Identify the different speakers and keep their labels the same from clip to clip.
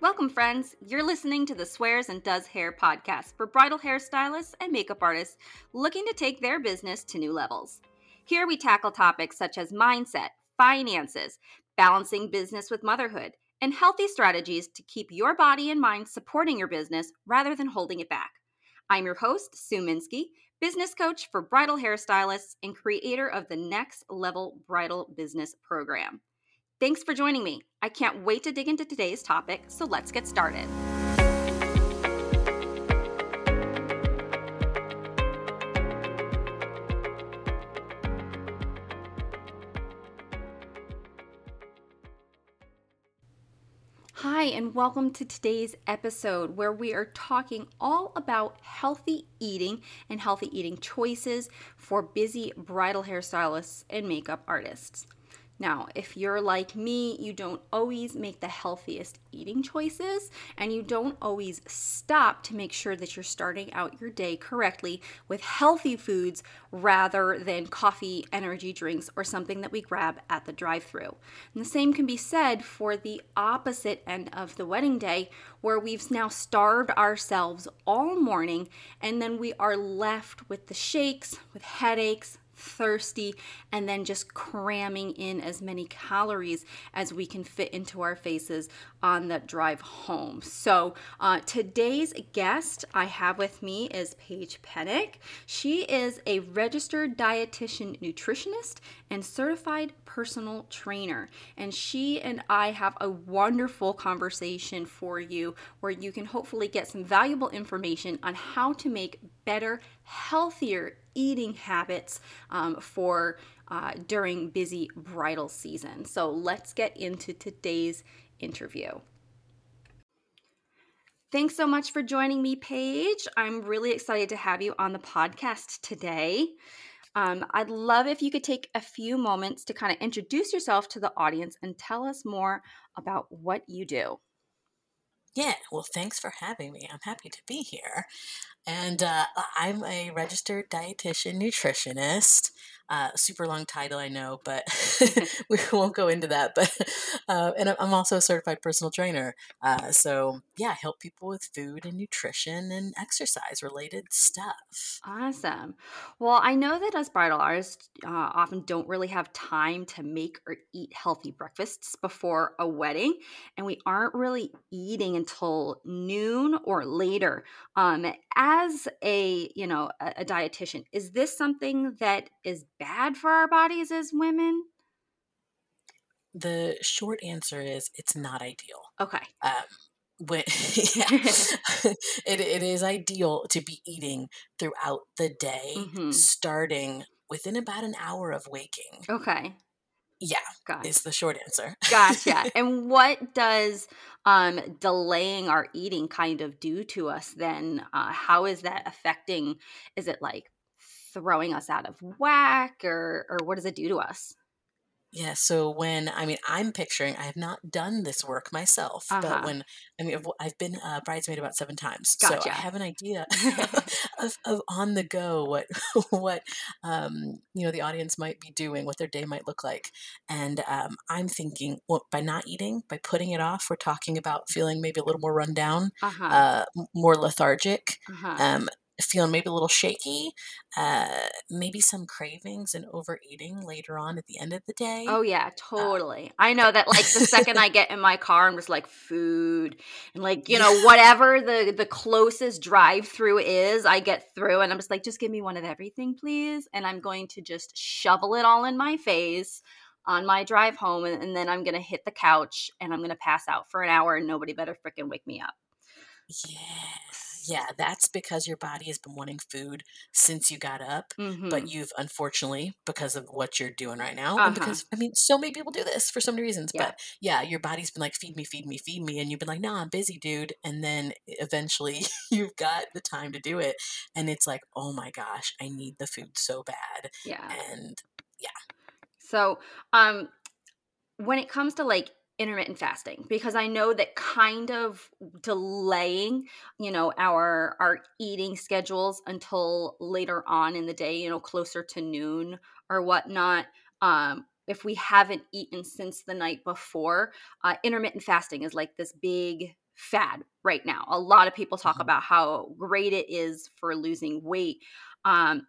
Speaker 1: Welcome, friends. You're listening to the Swears and Does Hair podcast for bridal hairstylists and makeup artists looking to take their business to new levels. Here we tackle topics such as mindset, finances, balancing business with motherhood, and healthy strategies to keep your body and mind supporting your business rather than holding it back. I'm your host, Sue Minsky, business coach for bridal hairstylists and creator of the Next Level Bridal Business Program. Thanks for joining me. I can't wait to dig into today's topic, so let's get started. Hi, and welcome to today's episode where we are talking all about healthy eating and healthy eating choices for busy bridal hairstylists and makeup artists. Now, if you're like me, you don't always make the healthiest eating choices and you don't always stop to make sure that you're starting out your day correctly with healthy foods rather than coffee, energy drinks, or something that we grab at the drive through. The same can be said for the opposite end of the wedding day, where we've now starved ourselves all morning and then we are left with the shakes, with headaches, thirsty, and then just cramming in as many calories as we can fit into our faces on the drive home. So, uh, today's guest I have with me is Paige Pennick. She is a registered dietitian nutritionist and certified personal trainer. And she and I have a wonderful conversation for you where you can hopefully get some valuable information on how to make better, healthier eating habits um, for uh, during busy bridal season. So let's get into today's interview. Thanks so much for joining me, Paige. I'm really excited to have you on the podcast today. Um, I'd love if you could take a few moments to kind of introduce yourself to the audience and tell us more about what you do.
Speaker 2: Yeah, well, thanks for having me. I'm happy to be here. And uh, I'm a registered dietitian nutritionist. Uh, super long title, I know, but we won't go into that. But uh, and I'm also a certified personal trainer. Uh, so yeah, help people with food and nutrition and exercise related stuff.
Speaker 1: Awesome. Well, I know that us bridal artists uh, often don't really have time to make or eat healthy breakfasts before a wedding, and we aren't really eating until noon or later. Um, as a you know a, a dietitian, is this something that is bad for our bodies as women?
Speaker 2: The short answer is it's not ideal.
Speaker 1: Okay.
Speaker 2: Um, when it, it is ideal to be eating throughout the day, mm-hmm. starting within about an hour of waking.
Speaker 1: Okay.
Speaker 2: Yeah, Got is the short answer.
Speaker 1: gotcha. And what does um, delaying our eating kind of do to us then? Uh, how is that affecting? Is it like throwing us out of whack or or what does it do to us?
Speaker 2: Yeah, so when I mean, I'm picturing, I have not done this work myself, but Uh-huh. when I mean, I've, I've been a bridesmaid about seven times, so I have an idea of, of on the go what what um, you know the audience might be doing, what their day might look like, and um, I'm thinking, well, by not eating, by putting it off, we're talking about feeling maybe a little more run down, Uh-huh. uh, more lethargic, Uh-huh. um, feeling maybe a little shaky, uh, maybe some cravings and overeating later on at the end of the day.
Speaker 1: Oh yeah, uh, totally. Uh, I know that like the second I get in my car and just like food and like, you know, whatever the the closest drive-through is, I get through and I'm just like just give me one of everything, please, and I'm going to just shovel it all in my face on my drive home and, and then I'm going to hit the couch and I'm going to pass out for an hour and nobody better freaking wake me up.
Speaker 2: Yeah yeah, that's because your body has been wanting food since you got up, mm-hmm. but you've unfortunately, because of what you're doing right now, uh-huh. and because I mean, so many people do this for so many reasons, yeah. but yeah, your body's been like, feed me, feed me, feed me, and you've been like, no, nah, I'm busy, dude. And then eventually you've got the time to do it, and it's like, oh my gosh, I need the food so bad.
Speaker 1: Yeah.
Speaker 2: And yeah.
Speaker 1: So, um, when it comes to like intermittent fasting because I know that kind of delaying, you know, our our eating schedules until later on in the day, you know, closer to noon or whatnot. Um, if we haven't eaten since the night before, uh, intermittent fasting is like this big fad right now. A lot of people talk mm-hmm. about how great it is for losing weight. Um,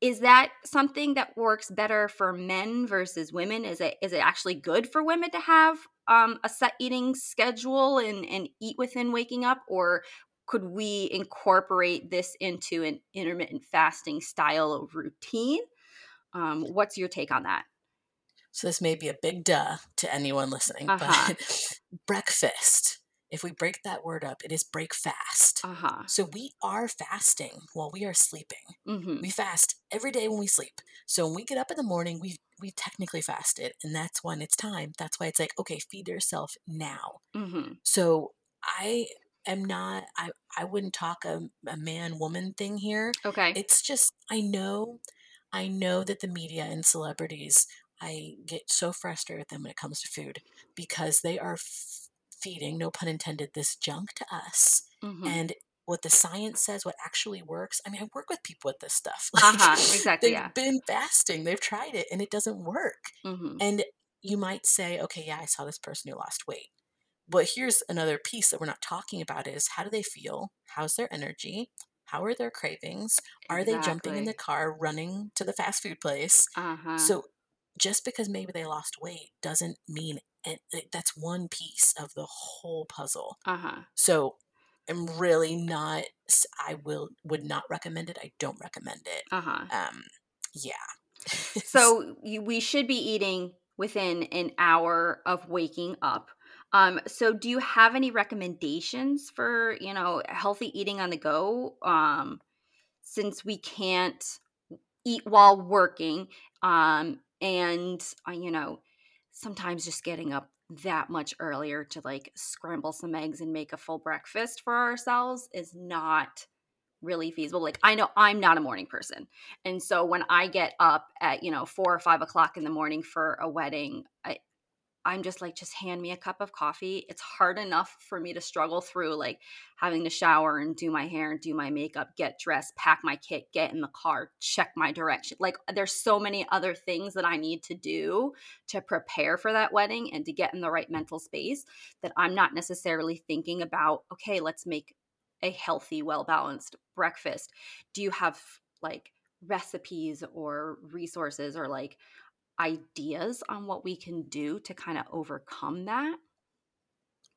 Speaker 1: is that something that works better for men versus women? Is it is it actually good for women to have um, a set eating schedule and and eat within waking up, or could we incorporate this into an intermittent fasting style of routine? Um, what's your take on that?
Speaker 2: So this may be a big duh to anyone listening, uh-huh. but breakfast if we break that word up, it is break fast. Uh-huh. So we are fasting while we are sleeping. Mm-hmm. We fast every day when we sleep. So when we get up in the morning, we we technically fasted, and that's when it's time. That's why it's like, okay, feed yourself now. Mm-hmm. So I am not. I I wouldn't talk a, a man woman thing here.
Speaker 1: Okay,
Speaker 2: it's just I know. I know that the media and celebrities I get so frustrated with them when it comes to food because they are feeding, no pun intended, this junk to us. Mm-hmm. And what the science says, what actually works. I mean, I work with people with this stuff.
Speaker 1: Like, uh-huh, exactly.
Speaker 2: They've
Speaker 1: yeah.
Speaker 2: been fasting, they've tried it, and it doesn't work. Mm-hmm. And you might say, okay, yeah, I saw this person who lost weight. But here's another piece that we're not talking about is how do they feel? How's their energy? How are their cravings? Are exactly. they jumping in the car, running to the fast food place? Uh-huh. So just because maybe they lost weight doesn't mean and that's one piece of the whole puzzle. Uh-huh. So I'm really not. I will would not recommend it. I don't recommend it. Uh-huh. Um, yeah.
Speaker 1: so you, we should be eating within an hour of waking up. Um, so do you have any recommendations for you know healthy eating on the go? Um, since we can't eat while working, um, and uh, you know sometimes just getting up that much earlier to like scramble some eggs and make a full breakfast for ourselves is not really feasible. Like I know I'm not a morning person. And so when I get up at, you know, four or five o'clock in the morning for a wedding, I, I'm just like, just hand me a cup of coffee. It's hard enough for me to struggle through like having to shower and do my hair and do my makeup, get dressed, pack my kit, get in the car, check my direction. Like, there's so many other things that I need to do to prepare for that wedding and to get in the right mental space that I'm not necessarily thinking about, okay, let's make a healthy, well balanced breakfast. Do you have like recipes or resources or like, ideas on what we can do to kind of overcome that?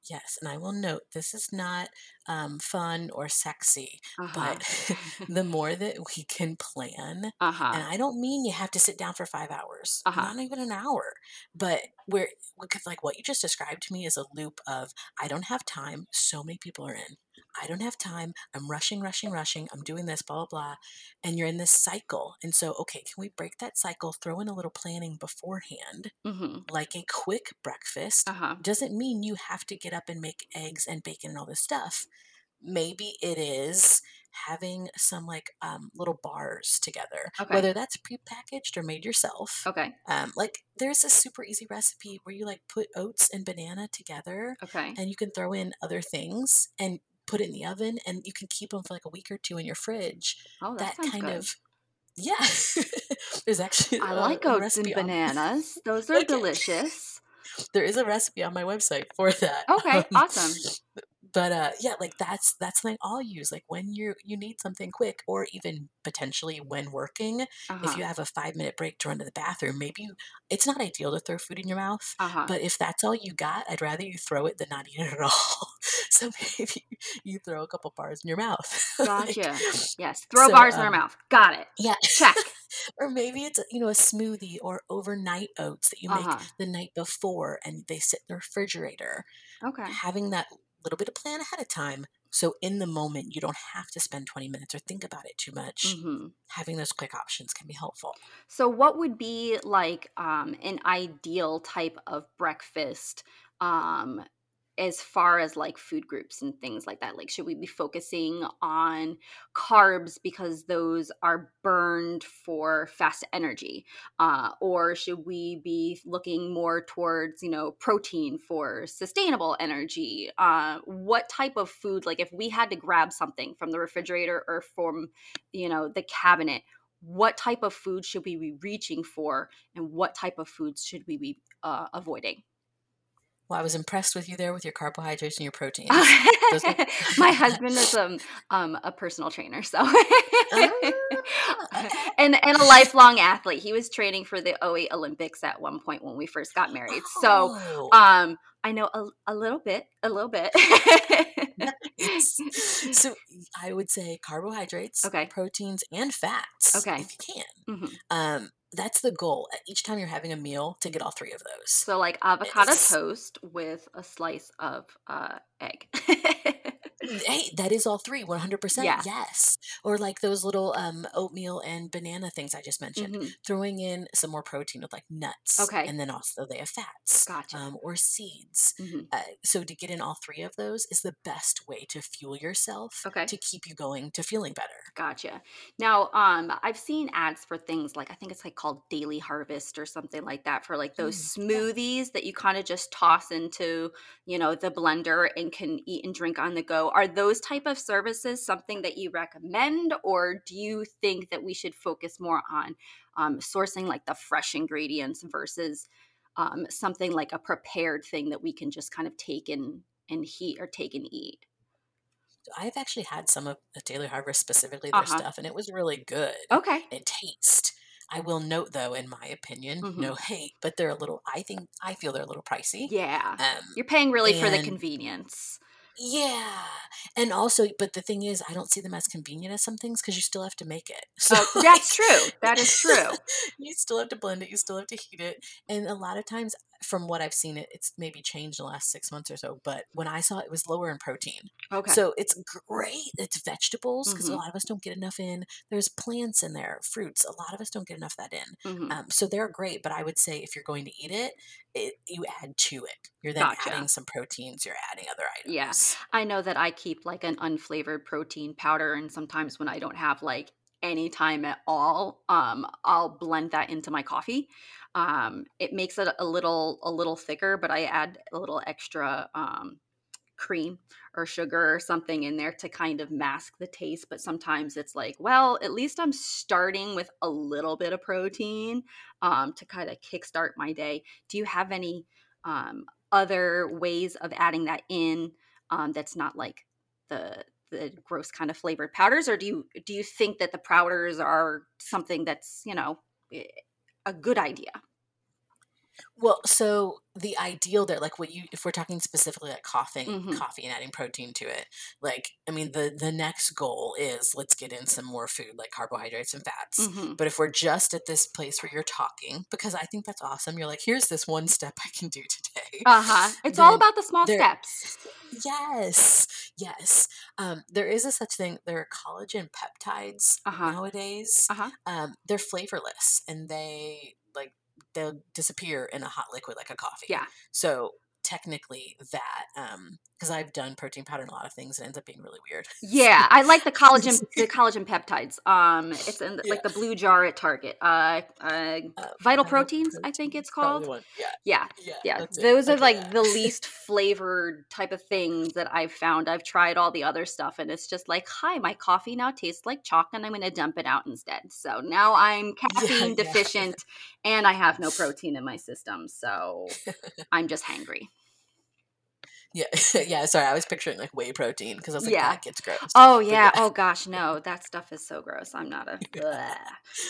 Speaker 2: Yes, and I will note this is not um, fun or sexy, uh-huh. but the more that we can plan, uh-huh. and I don't mean you have to sit down for five hours, uh-huh. not even an hour, but where like what you just described to me is a loop of I don't have time. So many people are in. I don't have time. I'm rushing, rushing, rushing. I'm doing this, blah, blah, blah. And you're in this cycle. And so, okay, can we break that cycle? Throw in a little planning beforehand, mm-hmm. like a quick breakfast. Uh-huh. Doesn't mean you have to get up and make eggs and bacon and all this stuff. Maybe it is having some like um, little bars together, okay. whether that's prepackaged or made yourself.
Speaker 1: Okay.
Speaker 2: Um, like there's a super easy recipe where you like put oats and banana together.
Speaker 1: Okay.
Speaker 2: And you can throw in other things and put it in the oven and you can keep them for like a week or two in your fridge.
Speaker 1: Oh, that, that kind good. of
Speaker 2: yeah. There's actually
Speaker 1: I like oats and bananas. Those are delicious.
Speaker 2: There is a recipe on my website for that.
Speaker 1: Okay, um, awesome
Speaker 2: but uh yeah like that's that's something i'll use like when you you need something quick or even potentially when working uh-huh. if you have a five minute break to run to the bathroom maybe you, it's not ideal to throw food in your mouth uh-huh. but if that's all you got i'd rather you throw it than not eat it at all. So maybe you throw a couple bars in your mouth.
Speaker 1: Gotcha. Like, yes throw so, bars um, in our mouth. Got it.
Speaker 2: yeah.
Speaker 1: Check.
Speaker 2: Or maybe it's you know a smoothie or overnight oats that you make uh-huh. the night before and they sit in the refrigerator.
Speaker 1: Okay.
Speaker 2: Having that little bit of plan ahead of time. So in the moment, you don't have to spend 20 minutes or think about it too much. Mm-hmm. Having those quick options can be helpful.
Speaker 1: So, what would be like um, an ideal type of breakfast um, as far as like food groups and things like that like should we be focusing on carbs because those are burned for fast energy uh, or should we be looking more towards you know protein for sustainable energy? Uh, what type of food like if we had to grab something from the refrigerator or from you know the cabinet what type of food should we be reaching for and what type of foods should we be uh, avoiding
Speaker 2: Well, I was impressed with you there with your carbohydrates and your proteins.
Speaker 1: My husband is um, um, a personal trainer, so ah. and and a lifelong athlete. He was training for the 08 Olympics at one point when we first got married. So oh. um, I know a, a little bit, a little bit.
Speaker 2: so I would say carbohydrates, okay. proteins, and fats. Okay, if you can. Mm-hmm. Um, that's the goal each time you're having a meal to get all three of those.
Speaker 1: So like avocado it's... toast with a slice of uh, egg.
Speaker 2: hey, that is all three, 100%. Yeah. Yes. Or like those little um, oatmeal and banana things I just mentioned. Mm-hmm. Throwing in some more protein with like nuts. Okay. And then also they have fats. Gotcha. Um, or seeds. Mm-hmm. Uh, so to get in all three of those is the best way to fuel yourself okay. to keep you going to feeling better.
Speaker 1: Gotcha. Now, um, I've seen ads for things like, I think it's like called Daily Harvest or something like that for like those mm, smoothies yeah. that you kind of just toss into, you know, the blender and can eat and drink on the go are those type of services something that you recommend or do you think that we should focus more on um, sourcing like the fresh ingredients versus um, something like a prepared thing that we can just kind of take and, and heat or take and eat
Speaker 2: I've actually had some of the Daily Harvest specifically their uh-huh. stuff, and it was really good. Okay. It taste. I will note though, in my opinion, mm-hmm. no hate, but they're a little. I think I feel they're a little pricey.
Speaker 1: Yeah. Um, You're paying really for the convenience.
Speaker 2: Yeah. And also, but the thing is, I don't see them as convenient as some things because you still have to make it. So
Speaker 1: oh, that's true. That is true.
Speaker 2: you still have to blend it. You still have to heat it. And a lot of times, from what I've seen, it it's maybe changed in the last six months or so. But when I saw it, it was lower in protein. Okay. So it's great. It's vegetables because mm-hmm. a lot of us don't get enough in. There's plants in there, fruits. A lot of us don't get enough of that in. Mm-hmm. Um, so they're great. But I would say if you're going to eat it, it you add to it. You're then gotcha. adding some proteins. You're adding other items.
Speaker 1: Yes, yeah. I know that I keep like an unflavored protein powder, and sometimes when I don't have like any time at all, um, I'll blend that into my coffee. Um, it makes it a little a little thicker, but I add a little extra um, cream or sugar or something in there to kind of mask the taste. But sometimes it's like, well, at least I'm starting with a little bit of protein um, to kind of kickstart my day. Do you have any um, other ways of adding that in um, that's not like the the gross kind of flavored powders, or do you do you think that the powders are something that's you know eh, a good idea?
Speaker 2: Well, so the ideal there, like what you, if we're talking specifically like coughing, mm-hmm. coffee and adding protein to it, like, I mean, the, the next goal is let's get in some more food, like carbohydrates and fats. Mm-hmm. But if we're just at this place where you're talking, because I think that's awesome, you're like, here's this one step I can do today.
Speaker 1: Uh huh. It's all about the small there, steps.
Speaker 2: Yes. Yes. Um, there is a such thing. There are collagen peptides uh-huh. nowadays. Uh-huh. Um, they're flavorless and they like they'll disappear in a hot liquid like a coffee. Yeah. So technically that um because I've done protein powder and a lot of things and it ends up being really weird.
Speaker 1: Yeah, I like the collagen the collagen peptides. Um it's in the, yeah. like the blue jar at Target. Uh, uh, uh Vital Proteins, I think it's called. Yeah. Yeah. Yeah. yeah. Those are like the least flavored type of things that I've found. I've tried all the other stuff and it's just like, "Hi, my coffee now tastes like chalk and I'm going to dump it out instead." So now I'm caffeine yeah, deficient and I have no protein in my system. So I'm just hangry.
Speaker 2: Yeah, yeah. Sorry, I was picturing like whey protein because I was like, yeah. that gets gross.
Speaker 1: Oh yeah. yeah. Oh gosh, no, that stuff is so gross. I'm not a. Yeah.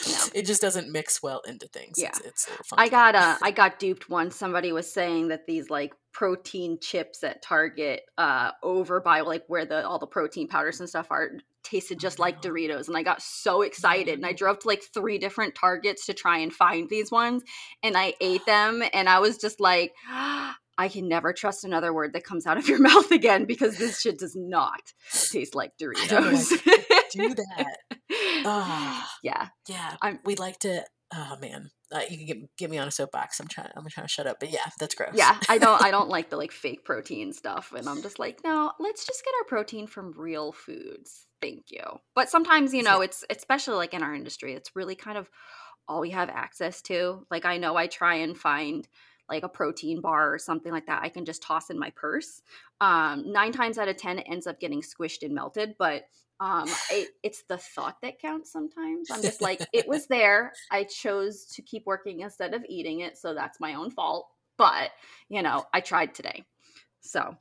Speaker 2: No. It just doesn't mix well into things. Yeah, it's, it's
Speaker 1: I got uh, I got duped once. Somebody was saying that these like protein chips at Target, uh, over by like where the all the protein powders and stuff are, tasted just like Doritos, and I got so excited. And I drove to like three different Targets to try and find these ones, and I ate them, and I was just like. I can never trust another word that comes out of your mouth again because this shit does not taste like Doritos.
Speaker 2: do that. Oh, yeah, yeah. I'm, we like to. Oh man, uh, you can get, get me on a soapbox. I'm trying. I'm trying to shut up, but yeah, that's gross.
Speaker 1: Yeah, I don't. I don't like the like fake protein stuff, and I'm just like, no, let's just get our protein from real foods. Thank you. But sometimes, you know, it's especially like in our industry, it's really kind of all we have access to. Like, I know I try and find like a protein bar or something like that, I can just toss in my purse. Um, nine times out of 10, it ends up getting squished and melted, but um, it, it's the thought that counts sometimes. I'm just like, it was there. I chose to keep working instead of eating it. So that's my own fault. but you know, I tried today. So,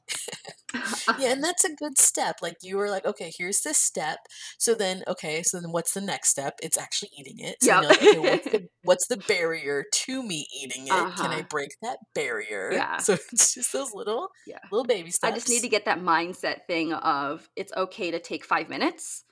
Speaker 2: yeah, and that's a good step. Like you were like, okay, here's this step. So then, okay, so then what's the next step? It's actually eating it. So yep. like, okay, what's the, what's the barrier to me eating it? Uh-huh. Can I uh-huh. break that barrier? Yeah. So it's just those little, yeah. little baby steps.
Speaker 1: I just need to get that mindset thing of it's okay to take five minutes.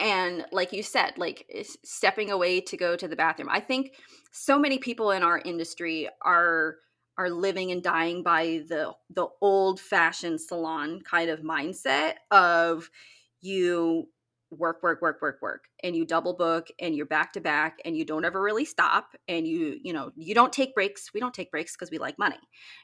Speaker 1: And like you said, like stepping away to go to the bathroom. I think so many people in our industry are are living and dying by the the old fashioned salon kind of mindset of you work work work work work and you double book and you're back to back and you don't ever really stop and you you know you don't take breaks. We don't take breaks because we like money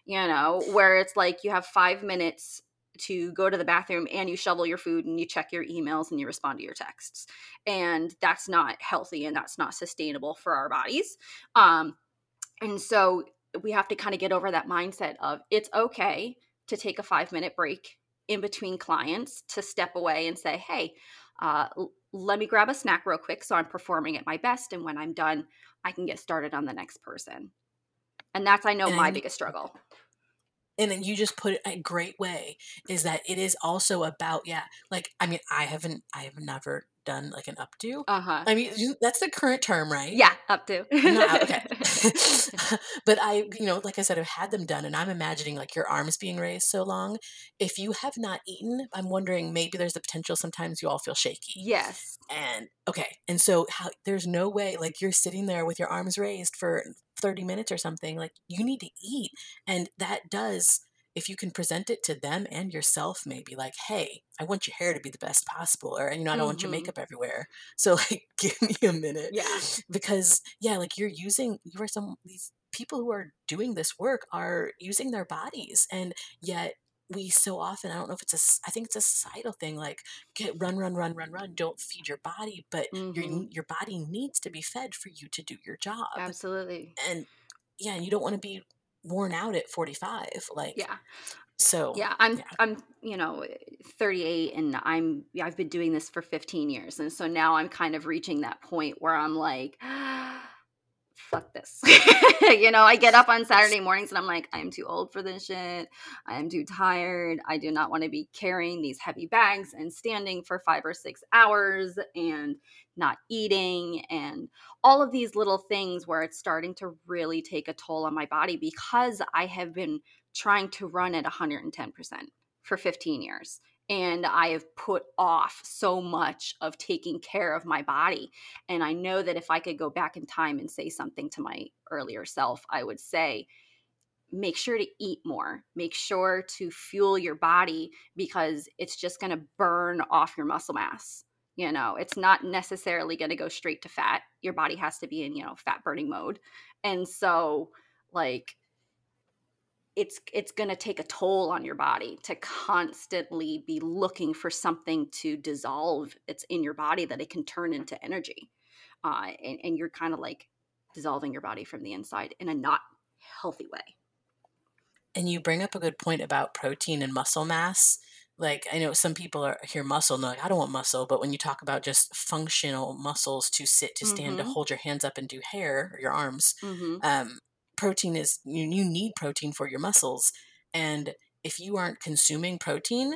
Speaker 1: you know where it's like you have five minutes to go to the bathroom and you shovel your food and you check your emails and you respond to your texts and that's not healthy and that's not sustainable for our bodies um and so we have to kind of get over that mindset of it's okay to take a five minute break in between clients to step away and say, hey, uh, let me grab a snack real quick so I'm performing at my best. And when I'm done, I can get started on the next person. And that's, I know, and my biggest struggle.
Speaker 2: And then you just put it a great way is that it is also about, yeah, like, I mean, I haven't, I have never done like an updo. Uh huh. I mean, that's the current term, right?
Speaker 1: Yeah, updo. Not,
Speaker 2: okay. but I, you know, like I said, I've had them done, and I'm imagining like your arms being raised so long. If you have not eaten, I'm wondering maybe there's the potential sometimes you all feel shaky.
Speaker 1: Yes.
Speaker 2: And okay, and so how there's no way like you're sitting there with your arms raised for 30 minutes or something. Like you need to eat, and that does if you can present it to them and yourself maybe like hey i want your hair to be the best possible or you know i don't mm-hmm. want your mm-hmm. makeup everywhere so like give me a minute
Speaker 1: yeah
Speaker 2: because yeah like you're using you are some these people who are doing this work are using their bodies and yet we so often i don't know if it's a i think it's a societal thing like get run run run run run don't feed your body but mm-hmm. your your body needs to be fed for you to do your job
Speaker 1: absolutely
Speaker 2: and yeah you don't want to be worn out at 45 like
Speaker 1: yeah
Speaker 2: so
Speaker 1: yeah i'm yeah. i'm you know 38 and i'm i've been doing this for 15 years and so now i'm kind of reaching that point where i'm like fuck this. you know, I get up on Saturday mornings and I'm like, I am too old for this shit. I am too tired. I do not want to be carrying these heavy bags and standing for five or six hours and not eating and all of these little things where it's starting to really take a toll on my body because I have been trying to run at 110% for 15 years and I have put off so much of taking care of my body. And I know that if I could go back in time and say something to my earlier self, I would say, make sure to eat more. Make sure to fuel your body because it's just going to burn off your muscle mass. You know, it's not necessarily going to go straight to fat. Your body has to be in, you know, fat burning mode. And so, like, it's it's going to take a toll on your body to constantly be looking for something to dissolve it's in your body that it can turn into energy uh, and, and you're kind of like dissolving your body from the inside in a not healthy way
Speaker 2: and you bring up a good point about protein and muscle mass like i know some people are hear muscle and like i don't want muscle but when you talk about just functional muscles to sit to stand mm-hmm. to hold your hands up and do hair or your arms mm-hmm. um, protein is you, you need protein for your muscles and if you aren't consuming protein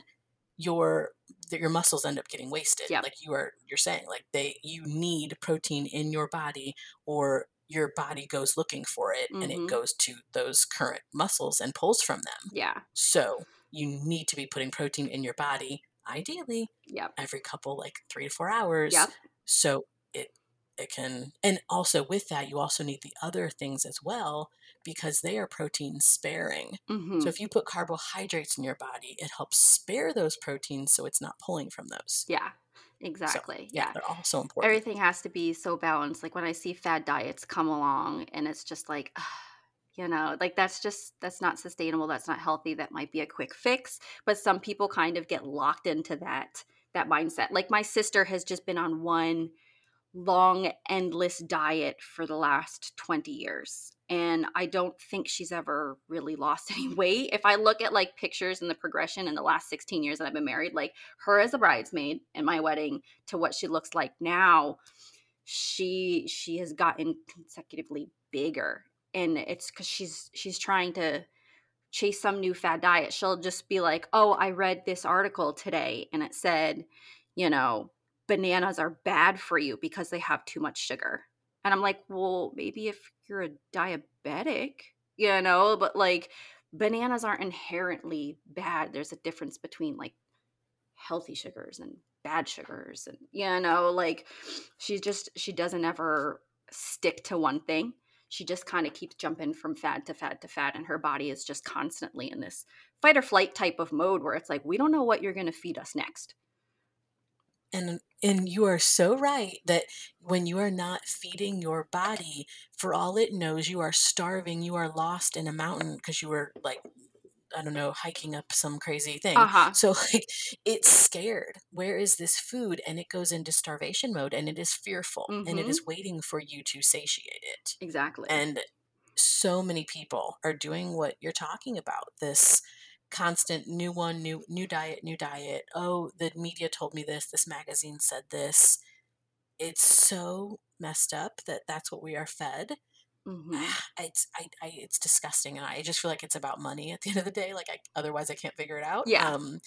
Speaker 2: your that your muscles end up getting wasted
Speaker 1: yeah.
Speaker 2: like you are you're saying like they you need protein in your body or your body goes looking for it mm-hmm. and it mm-hmm. goes to those current muscles and pulls from them
Speaker 1: yeah
Speaker 2: so you need to be putting protein in your body ideally
Speaker 1: yep.
Speaker 2: every couple like three to four hours
Speaker 1: yep.
Speaker 2: so it it can and also with that you also need the other things as well because they are protein sparing. Mm-hmm. so if you put carbohydrates in your body it helps spare those proteins so it's not pulling from those.
Speaker 1: Yeah exactly so, yeah, yeah,
Speaker 2: they're also important.
Speaker 1: Everything has to be so balanced like when i see fad diets come along and it's just like you know like that's just that's not sustainable that's not healthy that might be a quick fix but some people kind of get locked into that that mindset. Like my sister has just been on one long, endless diet for the last 20 years. And I don't think she's ever really lost any weight. If I look at like pictures and the progression in the last 16 years that I've been married, like her as a bridesmaid in my wedding to what she looks like now, she she has gotten consecutively bigger. And it's because she's she's trying to chase some new fad diet. She'll just be like, "Oh, I read this article today and it said, you know, bananas are bad for you because they have too much sugar." And I'm like, "Well, maybe if you're a diabetic, you know, but like bananas aren't inherently bad. There's a difference between like healthy sugars and bad sugars and you know, like she just she doesn't ever stick to one thing she just kind of keeps jumping from fad to fad to fad and her body is just constantly in this fight or flight type of mode where it's like we don't know what you're going to feed us next
Speaker 2: and and you are so right that when you are not feeding your body for all it knows you are starving you are lost in a mountain because you were like I don't know, hiking up some crazy thing. Uh-huh. So like it's scared. Where is this food? And it goes into starvation mode and it is fearful mm-hmm. and it mm-hmm. waiting for you to satiate it.
Speaker 1: Exactly.
Speaker 2: And so many people are doing what you're talking about. This constant new one, new new diet, new diet. Oh, the media told me this, this magazine said this. It's so messed up that that's what we are fed Mm-hmm. It's I, I, it's disgusting, and I just feel like it's about money at the end of the day. Like I otherwise I can't figure it out.
Speaker 1: Yeah.
Speaker 2: Um,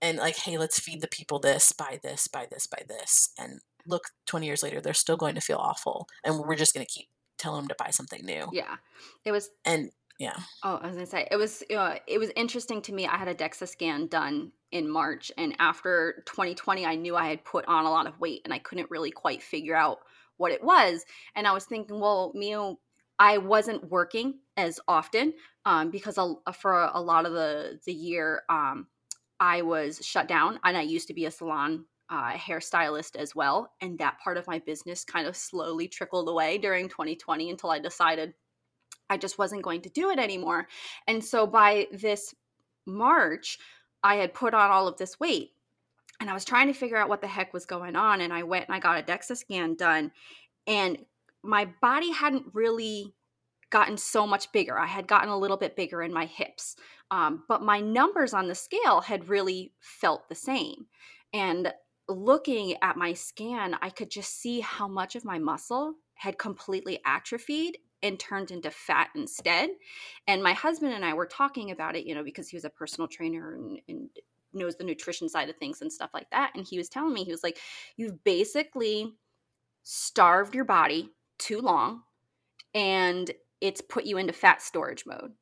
Speaker 2: and like, hey, let's feed the people this, buy this, buy this, buy this, and look, twenty years later, they're still going to feel awful, and we're just going to keep telling them to buy something new.
Speaker 1: Yeah, it was
Speaker 2: and yeah.
Speaker 1: Oh, I was gonna say it was uh, it was interesting to me. I had a DEXA scan done in March, and after 2020, I knew I had put on a lot of weight, and I couldn't really quite figure out what it was. And I was thinking, well, Mio I wasn't working as often um, because a, for a lot of the the year um, I was shut down, and I used to be a salon uh, hairstylist as well, and that part of my business kind of slowly trickled away during 2020 until I decided I just wasn't going to do it anymore. And so by this March, I had put on all of this weight, and I was trying to figure out what the heck was going on, and I went and I got a DEXA scan done, and my body hadn't really gotten so much bigger. I had gotten a little bit bigger in my hips, um, but my numbers on the scale had really felt the same. And looking at my scan, I could just see how much of my muscle had completely atrophied and turned into fat instead. And my husband and I were talking about it, you know, because he was a personal trainer and, and knows the nutrition side of things and stuff like that. And he was telling me, he was like, You've basically starved your body too long and it's put you into fat storage mode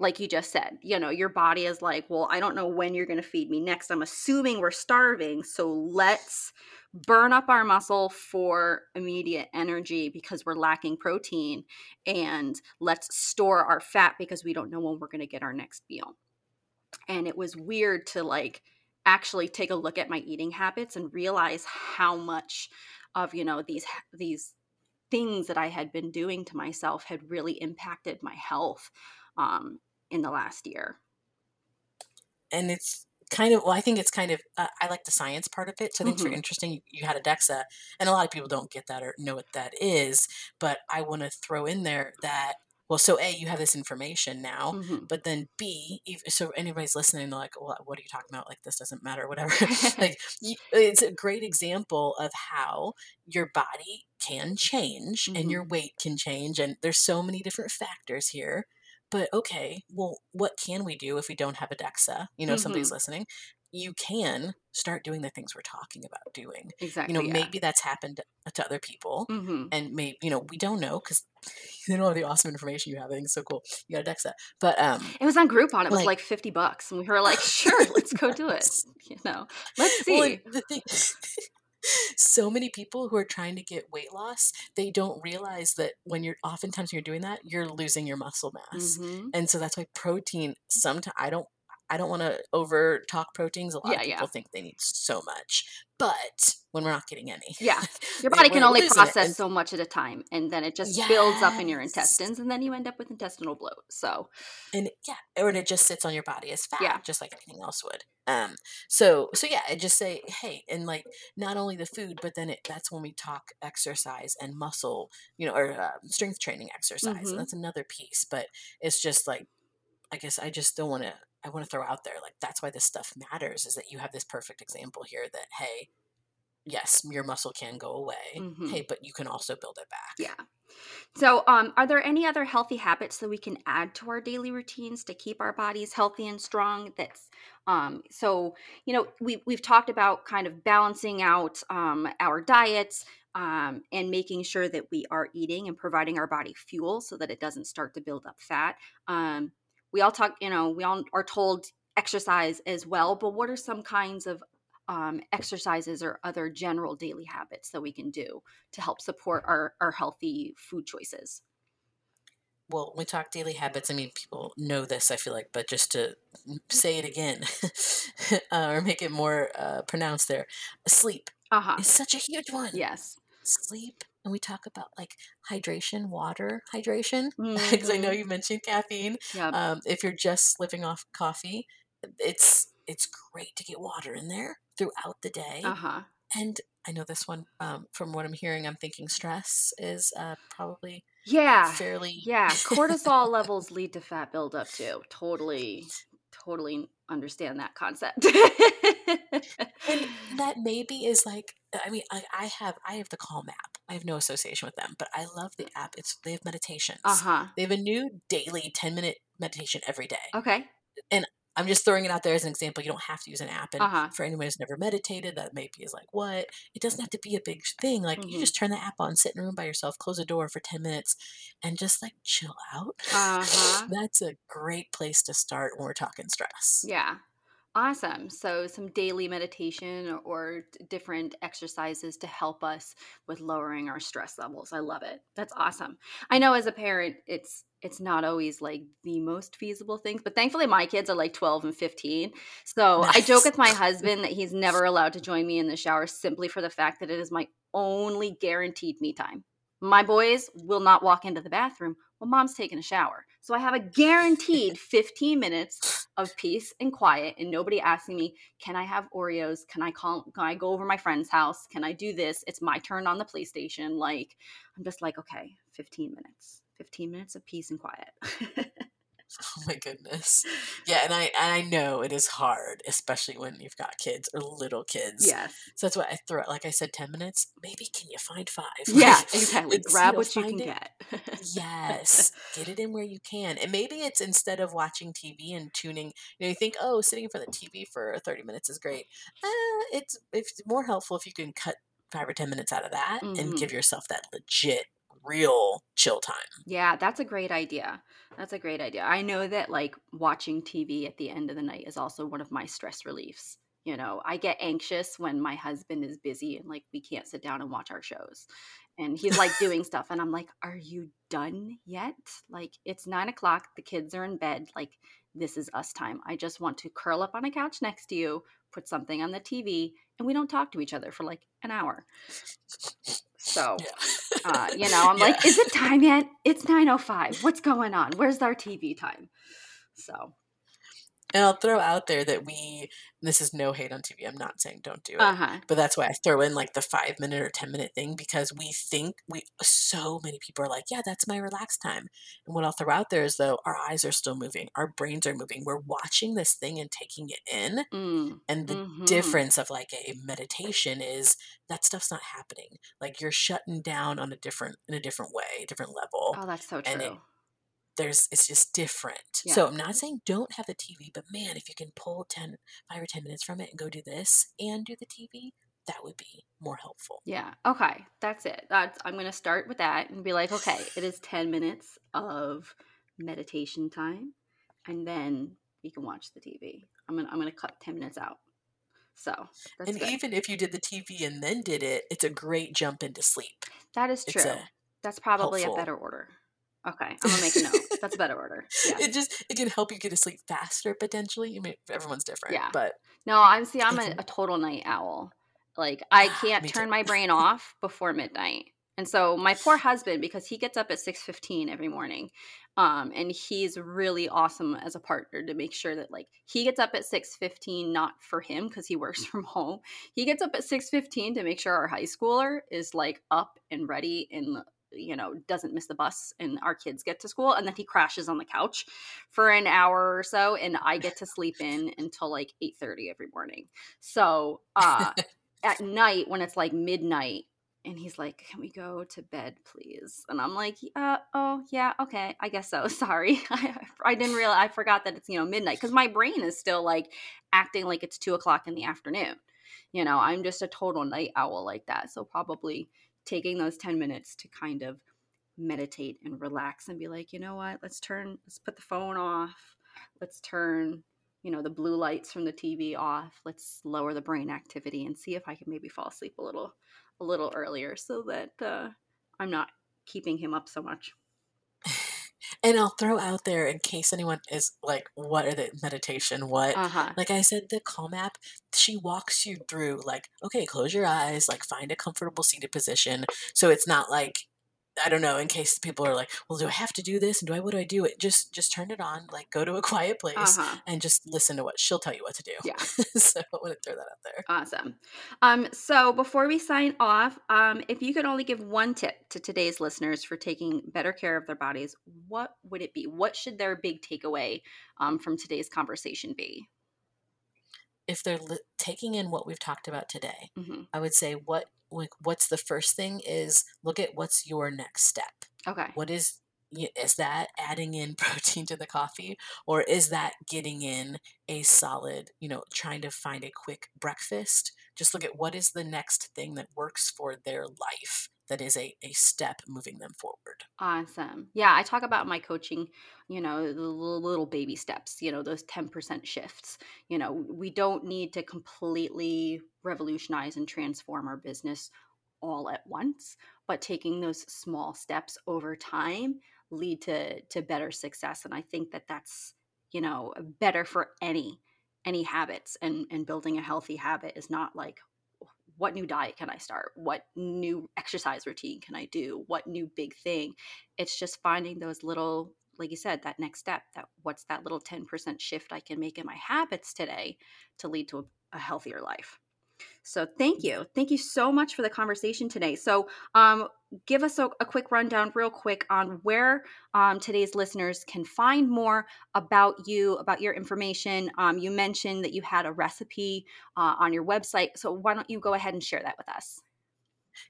Speaker 1: like you just said you know your body is like well i don't know when you're going to feed me next i'm assuming we're starving so let's burn up our muscle for immediate energy because we're lacking protein and let's store our fat because we don't know when we're going to get our next meal and it was weird to like actually take a look at my eating habits and realize how much of you know these these things that I had been doing to myself had really impacted my health um, in the last year.
Speaker 2: And it's kind of well, I think it's kind of uh, I like the science part of it, so I think mm-hmm. it's interesting. You had a DEXA, and a lot of people don't get that or know what that is. But I want to throw in there that well, so A, you have this information now, mm-hmm. but then B, if, so anybody's listening, they're like, well, what are you talking about? Like, this doesn't matter, whatever. like, it's a great example of how your body can change mm-hmm. and your weight can change. And there's so many different factors here. But okay, well, what can we do if we don't have a DEXA? You know, mm-hmm. somebody's listening you can start doing the things we're talking about doing.
Speaker 1: Exactly.
Speaker 2: You know,
Speaker 1: yeah.
Speaker 2: maybe that's happened to other people, mm-hmm. and maybe you know we don't know because you don't have the awesome information you have. I think it's so cool. You got a Dexa, but um,
Speaker 1: it was on Groupon. It was like, like fifty bucks, and we were like, sure, let's go do it. You know, let's see. Well, the thing.
Speaker 2: So many people who are trying to get weight loss they don't realize that when you're oftentimes when you're doing that you're losing your muscle mass mm-hmm. and so that's why protein sometimes i don't I don't want to over talk proteins. A lot yeah, of people yeah. think they need so much, but when we're not getting any,
Speaker 1: yeah, your body can only process and, so much at a time, and then it just yes. builds up in your intestines, and then you end up with intestinal bloat. So,
Speaker 2: and yeah, or it just sits on your body as fat, yeah. just like anything else would. Um, so so yeah, I just say hey, and like not only the food, but then it that's when we talk exercise and muscle, you know, or uh, strength training exercise, mm-hmm. and that's another piece. But it's just like I guess I just don't want to I want to throw out there. Like that's why this stuff matters is that you have this perfect example here that hey, yes, your muscle can go away. Mm-hmm. Hey, but you can also build it back.
Speaker 1: Yeah. So, um, are there any other healthy habits that we can add to our daily routines to keep our bodies healthy and strong? That's um, so you know we we've talked about kind of balancing out um, our diets um, and making sure that we are eating and providing our body fuel so that it doesn't start to build up fat. Um, we all talk, you know, we all are told exercise as well, but what are some kinds of um, exercises or other general daily habits that we can do to help support our, our healthy food choices?
Speaker 2: Well, we talk daily habits, I mean, people know this, I feel like, but just to say it again uh, or make it more uh, pronounced there sleep uh-huh. is such a huge one.
Speaker 1: Yes.
Speaker 2: Sleep. And we talk about like hydration, water hydration, because mm-hmm. I know mm-hmm. you mentioned caffeine. Yep. Um, if you're just living off coffee, it's it's great to get water in there throughout the day. Uh-huh. And I know this one, um, from what I'm hearing, I'm thinking stress is uh, probably
Speaker 1: yeah
Speaker 2: fairly
Speaker 1: yeah. Cortisol levels lead to fat buildup too. Totally, totally understand that concept.
Speaker 2: and that maybe is like I mean I, I have I have the Calm app. I have no association with them, but I love the app. It's they have meditations. Uh huh. They have a new daily ten minute meditation every day.
Speaker 1: Okay.
Speaker 2: And I'm just throwing it out there as an example. You don't have to use an app. And uh-huh. for anyone who's never meditated, that maybe is like, what? It doesn't have to be a big thing. Like, mm-hmm. you just turn the app on, sit in a room by yourself, close a door for 10 minutes, and just like chill out. Uh-huh. That's a great place to start when we're talking stress.
Speaker 1: Yeah. Awesome. So, some daily meditation or different exercises to help us with lowering our stress levels. I love it. That's awesome. I know as a parent, it's it's not always like the most feasible things, but thankfully my kids are like 12 and 15. So nice. I joke with my husband that he's never allowed to join me in the shower simply for the fact that it is my only guaranteed me time. My boys will not walk into the bathroom while mom's taking a shower. So I have a guaranteed 15 minutes of peace and quiet and nobody asking me, can I have Oreos? Can I call can I go over my friend's house? Can I do this? It's my turn on the PlayStation. Like I'm just like, okay, 15 minutes. 15 minutes of peace and quiet.
Speaker 2: Oh my goodness. Yeah, and I and I know it is hard, especially when you've got kids or little kids.
Speaker 1: Yeah.
Speaker 2: So that's why I throw it. like I said, ten minutes. Maybe can you find five?
Speaker 1: Yeah, exactly. Grab what you can it. get.
Speaker 2: yes. Get it in where you can. And maybe it's instead of watching TV and tuning, you know, you think, oh, sitting in front of the TV for 30 minutes is great. Uh, it's it's more helpful if you can cut five or ten minutes out of that mm-hmm. and give yourself that legit real chill time.
Speaker 1: Yeah, that's a great idea. That's a great idea. I know that like watching TV at the end of the night is also one of my stress reliefs. You know, I get anxious when my husband is busy and like we can't sit down and watch our shows. And he's like doing stuff, and I'm like, Are you done yet? Like, it's nine o'clock, the kids are in bed. Like, this is us time. I just want to curl up on a couch next to you, put something on the TV, and we don't talk to each other for like an hour. So, yeah. Uh, you know, I'm yeah. like, is it time yet? It's 9.05. What's going on? Where's our TV time? So,
Speaker 2: and I'll throw out there that we, this is no hate on TV. I'm not saying don't do it. Uh-huh. But that's why I throw in like the five minute or 10 minute thing because we think we, so many people are like, yeah, that's my relaxed time. And what I'll throw out there is though, our eyes are still moving, our brains are moving. We're watching this thing and taking it in. Mm. And the mm-hmm. difference of like a meditation is that stuff's not happening. Like you're shutting down on a different, in a different way, different level.
Speaker 1: Oh, that's so true.
Speaker 2: There's it's just different. Yeah. So I'm not saying don't have the TV, but man, if you can pull 10 5 or 10 minutes from it and go do this and do the TV, that would be more helpful.
Speaker 1: Yeah. Okay. That's it. That's I'm going to start with that and be like, okay, it is 10 minutes of meditation time and then you can watch the TV. I'm going to I'm going to cut 10 minutes out. So,
Speaker 2: and good. even if you did the TV and then did it, it's a great jump into sleep.
Speaker 1: That is true. That's probably helpful. a better order. Okay, I'm gonna make a note. That's a better order.
Speaker 2: Yeah. It just it can help you get to sleep faster potentially. I mean, everyone's different. Yeah, but
Speaker 1: no, I'm see, I'm a, a total night owl. Like I can't turn my brain off before midnight. And so my poor husband, because he gets up at six fifteen every morning, um, and he's really awesome as a partner to make sure that like he gets up at six fifteen, not for him because he works from home. He gets up at six fifteen to make sure our high schooler is like up and ready and you know doesn't miss the bus and our kids get to school and then he crashes on the couch for an hour or so and i get to sleep in until like 8.30 every morning so uh at night when it's like midnight and he's like, "Can we go to bed, please?" And I'm like, uh, "Oh, yeah, okay, I guess so. Sorry, I, I didn't realize. I forgot that it's you know midnight because my brain is still like acting like it's two o'clock in the afternoon. You know, I'm just a total night owl like that. So probably taking those ten minutes to kind of meditate and relax and be like, you know what? Let's turn. Let's put the phone off. Let's turn you know the blue lights from the tv off let's lower the brain activity and see if i can maybe fall asleep a little a little earlier so that uh, i'm not keeping him up so much
Speaker 2: and i'll throw out there in case anyone is like what are the meditation what uh-huh. like i said the calm app she walks you through like okay close your eyes like find a comfortable seated position so it's not like I don't know, in case people are like, well, do I have to do this? And do I, what do I do? It just, just turn it on, like go to a quiet place uh-huh. and just listen to what she'll tell you what to do. Yeah. so I want to throw that out there.
Speaker 1: Awesome. Um, so before we sign off, um, if you could only give one tip to today's listeners for taking better care of their bodies, what would it be? What should their big takeaway um, from today's conversation be?
Speaker 2: If they're li- taking in what we've talked about today, mm-hmm. I would say what like what's the first thing is look at what's your next step.
Speaker 1: Okay.
Speaker 2: What is is that adding in protein to the coffee or is that getting in a solid, you know, trying to find a quick breakfast? Just look at what is the next thing that works for their life that is a, a step moving them forward.
Speaker 1: Awesome. Yeah, I talk about my coaching, you know, the little baby steps, you know, those 10% shifts. You know, we don't need to completely revolutionize and transform our business all at once, but taking those small steps over time lead to to better success and I think that that's, you know, better for any any habits and and building a healthy habit is not like what new diet can I start? What new exercise routine can I do? What new big thing? It's just finding those little, like you said, that next step. That what's that little 10% shift I can make in my habits today to lead to a, a healthier life. So thank you. Thank you so much for the conversation today. So um, give us a, a, quick rundown, real quick, on where um, today's listeners can find more about you, about your information. Um, you mentioned that you had a recipe uh, on your website. So why don't you go ahead and share that with us?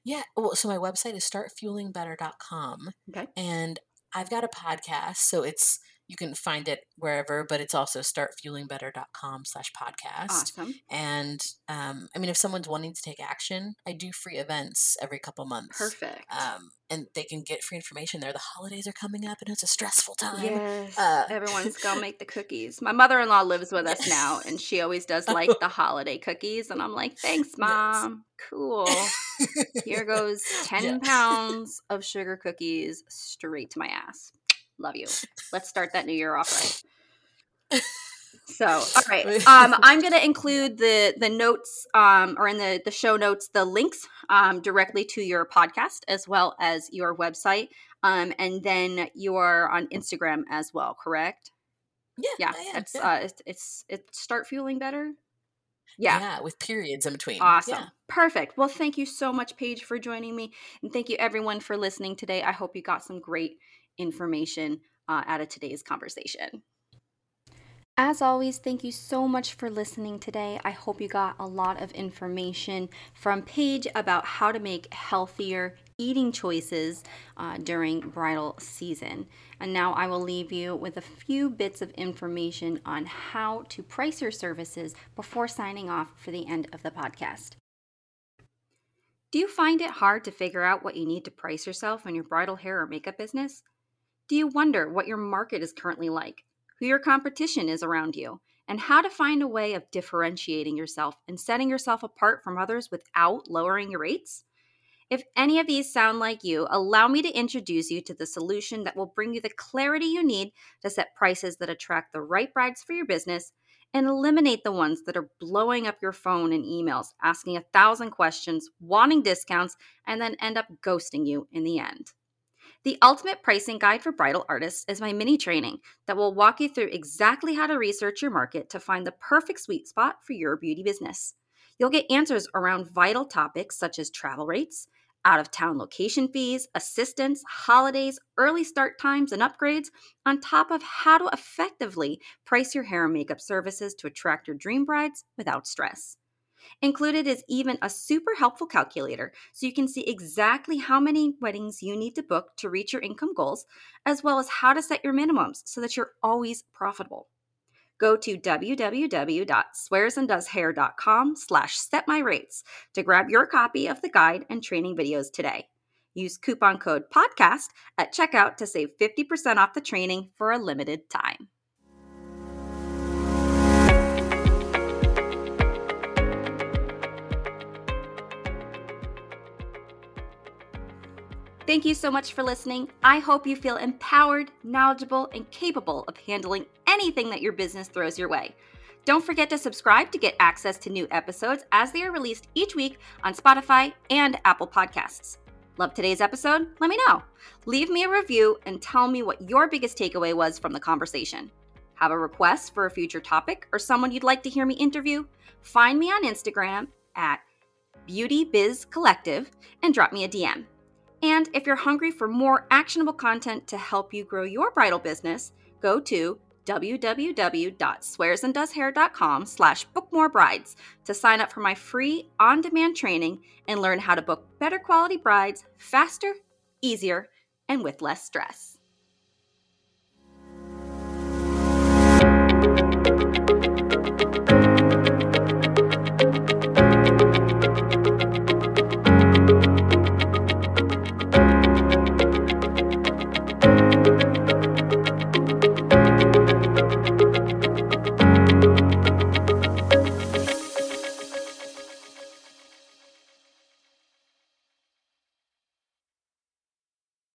Speaker 2: Yeah. Well, so my website is startfuelingbetter.com. Okay. And I've got a podcast. So it's you can find it wherever, but it's also startfuelingbetter.com slash podcast. Awesome. And um, I mean, if someone's wanting to take action, I do free events every couple months.
Speaker 1: Perfect.
Speaker 2: Um, and they can get free information there. The holidays are coming up and it's a stressful time.
Speaker 1: Yes. Uh, Everyone's going to make the cookies. My mother in law lives with us now and she always does like the holiday cookies. And I'm like, thanks, mom. Yes. Cool. Here goes 10 yeah. pounds of sugar cookies straight to my ass. Love you. Let's start that new year off right. So, all right. Um, I'm going to include the the notes um, or in the the show notes the links um, directly to your podcast as well as your website, um, and then you're on Instagram as well. Correct?
Speaker 2: Yeah,
Speaker 1: yeah. It's yeah. Uh, it's, it's it's start fueling better. Yeah.
Speaker 2: Yeah, with periods in between.
Speaker 1: Awesome.
Speaker 2: Yeah.
Speaker 1: Perfect. Well, thank you so much, Paige, for joining me. And thank you, everyone, for listening today. I hope you got some great information uh, out of today's conversation. As always, thank you so much for listening today. I hope you got a lot of information from Paige about how to make healthier eating choices uh, during bridal season. And now I will leave you with a few bits of information on how to price your services before signing off for the end of the podcast. Do you find it hard to figure out what you need to price yourself in your bridal hair or makeup business? Do you wonder what your market is currently like, who your competition is around you, and how to find a way of differentiating yourself and setting yourself apart from others without lowering your rates? If any of these sound like you, allow me to introduce you to the solution that will bring you the clarity you need to set prices that attract the right brides for your business and eliminate the ones that are blowing up your phone and emails, asking a thousand questions, wanting discounts, and then end up ghosting you in the end. The Ultimate Pricing Guide for Bridal Artists is my mini training that will walk you through exactly how to research your market to find the perfect sweet spot for your beauty business. You'll get answers around vital topics such as travel rates, out of town location fees, assistance, holidays, early start times, and upgrades, on top of how to effectively price your hair and makeup services to attract your dream brides without stress. Included is even a super helpful calculator so you can see exactly how many weddings you need to book to reach your income goals, as well as how to set your minimums so that you're always profitable. Go to www.swearsanddoeshair.com slash setmyrates to grab your copy of the guide and training videos today. Use coupon code PODCAST at checkout to save 50% off the training for a limited time. Thank you so much for listening. I hope you feel empowered, knowledgeable, and capable of handling anything that your business throws your way. Don't forget to subscribe to get access to new episodes as they are released each week on Spotify and Apple Podcasts. Love today's episode? Let me know. Leave me a review and tell me what your biggest takeaway was from the conversation. Have a request for a future topic or someone you'd like to hear me interview? Find me on Instagram at Beauty Biz Collective and drop me a DM. And if you're hungry for more actionable content to help you grow your bridal business, go to www.swearsanddoeshair.com slash bookmorebrides to sign up for my free on-demand training and learn how to book better quality brides faster, easier, and with less stress.